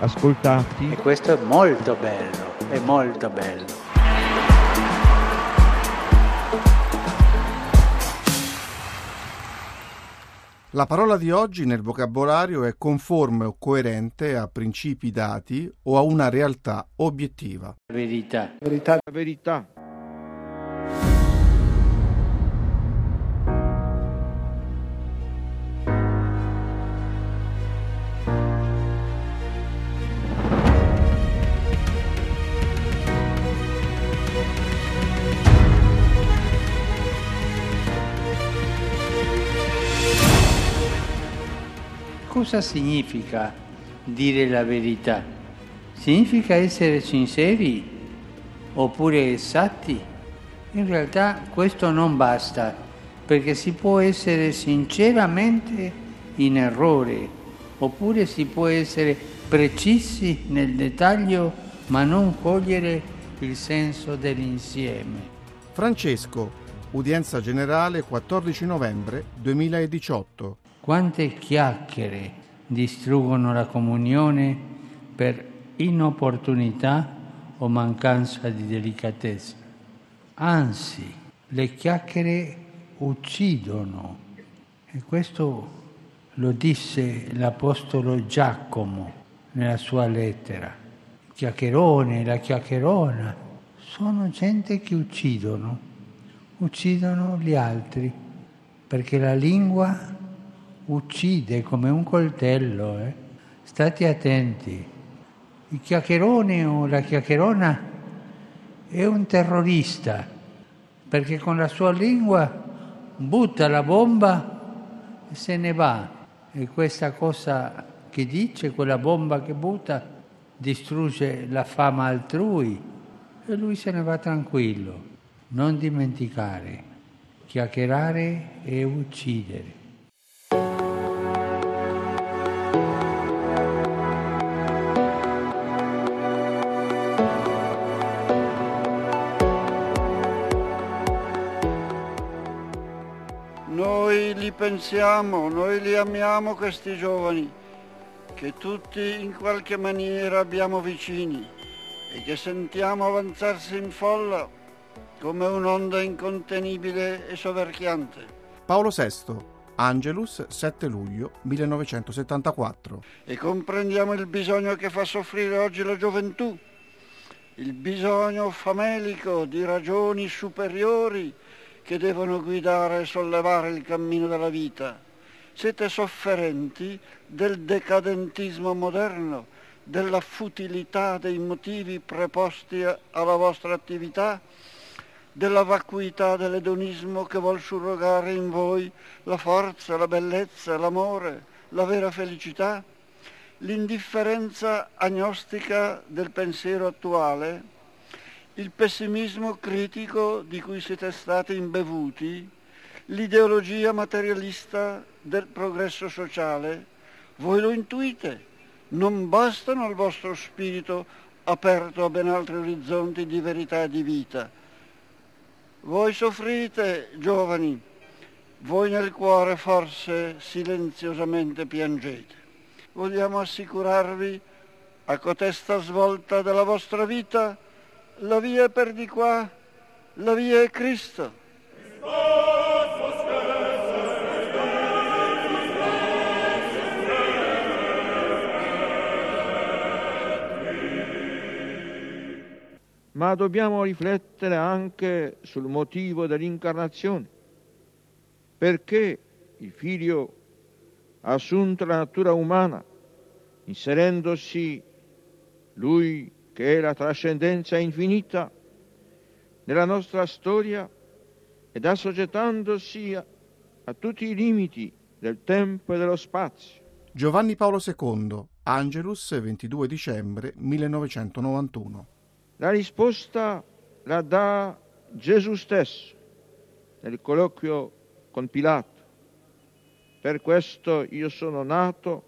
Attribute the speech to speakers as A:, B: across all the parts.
A: ascoltati.
B: E questo è molto bello, è molto bello.
C: La parola di oggi nel vocabolario è conforme o coerente a principi dati o a una realtà obiettiva.
B: Verità.
D: Verità.
A: La verità.
B: Cosa significa dire la verità? Significa essere sinceri oppure esatti? In realtà questo non basta, perché si può essere sinceramente in errore, oppure si può essere precisi nel dettaglio, ma non cogliere il senso dell'insieme.
C: Francesco, udienza generale 14 novembre 2018.
B: Quante chiacchiere distruggono la comunione per inopportunità o mancanza di delicatezza. Anzi, le chiacchiere uccidono. E questo lo disse l'Apostolo Giacomo nella sua lettera. Il chiacchierone, la chiacchierona, sono gente che uccidono, uccidono gli altri, perché la lingua uccide come un coltello. Eh? State attenti. Il chiacchierone o la chiacchierona è un terrorista perché con la sua lingua butta la bomba e se ne va. E questa cosa che dice, quella bomba che butta, distrugge la fama altrui e lui se ne va tranquillo. Non dimenticare, chiacchierare e uccidere.
D: Pensiamo, noi li amiamo questi giovani, che tutti in qualche maniera abbiamo vicini e che sentiamo avanzarsi in folla come un'onda incontenibile e soverchiante.
C: Paolo VI, Angelus, 7 luglio 1974.
D: E comprendiamo il bisogno che fa soffrire oggi la gioventù, il bisogno famelico di ragioni superiori che devono guidare e sollevare il cammino della vita. Siete sofferenti del decadentismo moderno, della futilità dei motivi preposti alla vostra attività, della vacuità dell'edonismo che vuol surrogare in voi la forza, la bellezza, l'amore, la vera felicità, l'indifferenza agnostica del pensiero attuale, il pessimismo critico di cui siete stati imbevuti, l'ideologia materialista del progresso sociale, voi lo intuite, non bastano al vostro spirito aperto a ben altri orizzonti di verità e di vita. Voi soffrite, giovani, voi nel cuore forse silenziosamente piangete. Vogliamo assicurarvi a cotesta svolta della vostra vita la via per di qua, la via è Cristo.
A: Ma dobbiamo riflettere anche sul motivo dell'incarnazione. Perché il figlio ha assunto la natura umana, inserendosi lui che è la trascendenza infinita nella nostra storia ed assoggettandosi a, a tutti i limiti del tempo e dello spazio.
C: Giovanni Paolo II, Angelus, 22 dicembre 1991.
A: La risposta la dà Gesù stesso nel colloquio con Pilato. Per questo io sono nato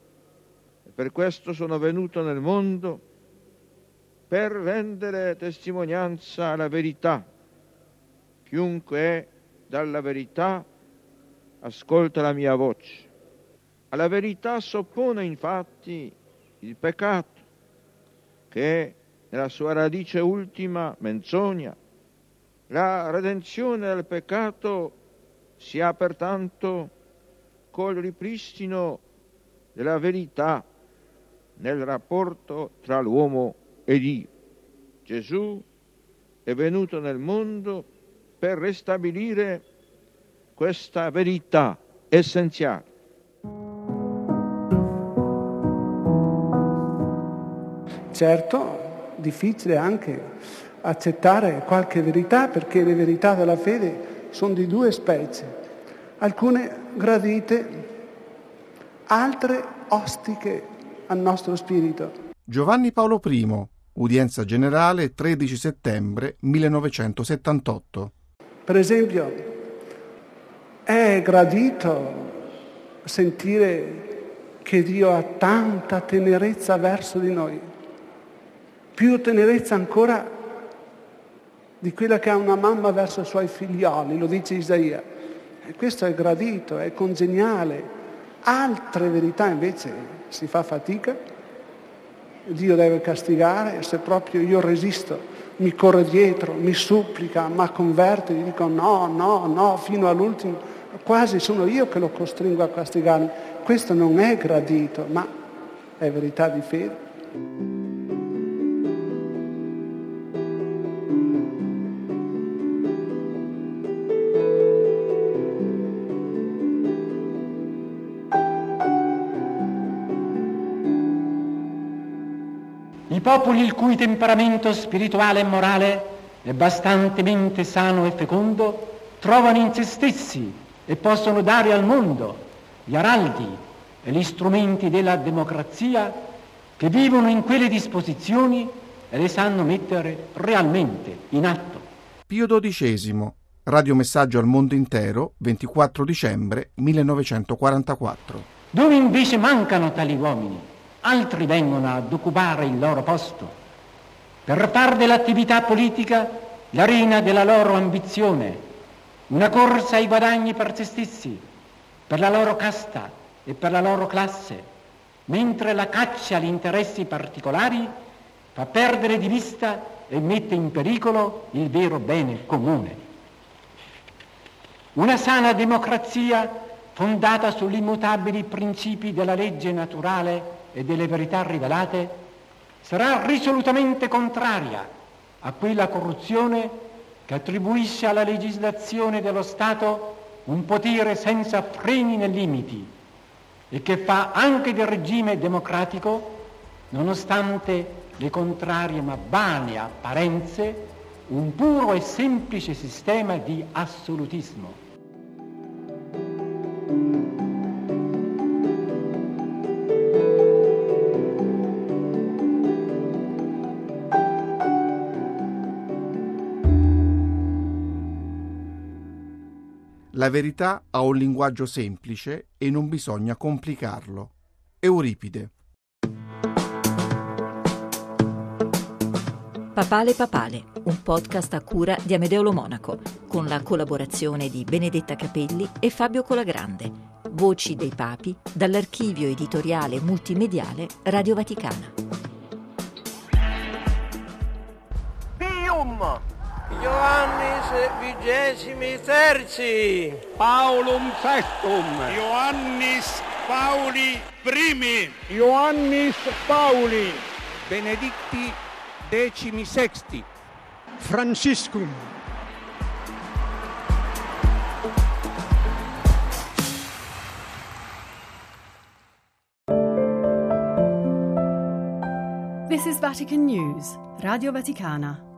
A: e per questo sono venuto nel mondo, per rendere testimonianza alla verità. Chiunque è dalla verità ascolta la mia voce. Alla verità soppone infatti il peccato, che è nella sua radice ultima menzogna. La redenzione del peccato si ha pertanto col ripristino della verità nel rapporto tra l'uomo e Dio. Gesù è venuto nel mondo per ristabilire questa verità essenziale.
E: Certo, difficile anche accettare qualche verità perché le verità della fede sono di due specie, alcune gradite, altre ostiche al nostro spirito.
C: Giovanni Paolo I, udienza generale 13 settembre 1978.
E: Per esempio, è gradito sentire che Dio ha tanta tenerezza verso di noi, più tenerezza ancora di quella che ha una mamma verso i suoi figlioli, lo dice Isaia. E questo è gradito, è congeniale. Altre verità invece si fa fatica, Dio deve castigare, se proprio io resisto, mi corre dietro, mi supplica, ma converte, gli dico no, no, no, fino all'ultimo, quasi sono io che lo costringo a castigarmi. Questo non è gradito, ma è verità di fede.
F: Popoli il cui temperamento spirituale e morale è bastantemente sano e fecondo trovano in se stessi e possono dare al mondo gli araldi e gli strumenti della democrazia che vivono in quelle disposizioni e le sanno mettere realmente in atto.
C: Pio XII, radiomessaggio al mondo intero, 24 dicembre 1944.
F: Dove invece mancano tali uomini, altri vengono ad occupare il loro posto, per far dell'attività politica l'arena della loro ambizione, una corsa ai guadagni per se stessi, per la loro casta e per la loro classe, mentre la caccia agli interessi particolari fa perdere di vista e mette in pericolo il vero bene comune. Una sana democrazia fondata sugli immutabili principi della legge naturale e delle verità rivelate, sarà risolutamente contraria a quella corruzione che attribuisce alla legislazione dello Stato un potere senza freni né limiti e che fa anche del regime democratico, nonostante le contrarie ma vane apparenze, un puro e semplice sistema di assolutismo.
C: La verità ha un linguaggio semplice e non bisogna complicarlo. Euripide.
G: Papale Papale, un podcast a cura di Amedeo Lo Monaco, con la collaborazione di Benedetta Capelli e Fabio Colagrande. Voci dei Papi, dall'archivio editoriale multimediale Radio Vaticana.
H: Pium! Ioannis vigesimi terzi.
I: Paulum sextum.
J: Ioannis Pauli primi.
I: Ioannis Pauli. Benedicti decimi sexti.
K: Franciscum.
L: This is Vatican News, Radio Vaticana.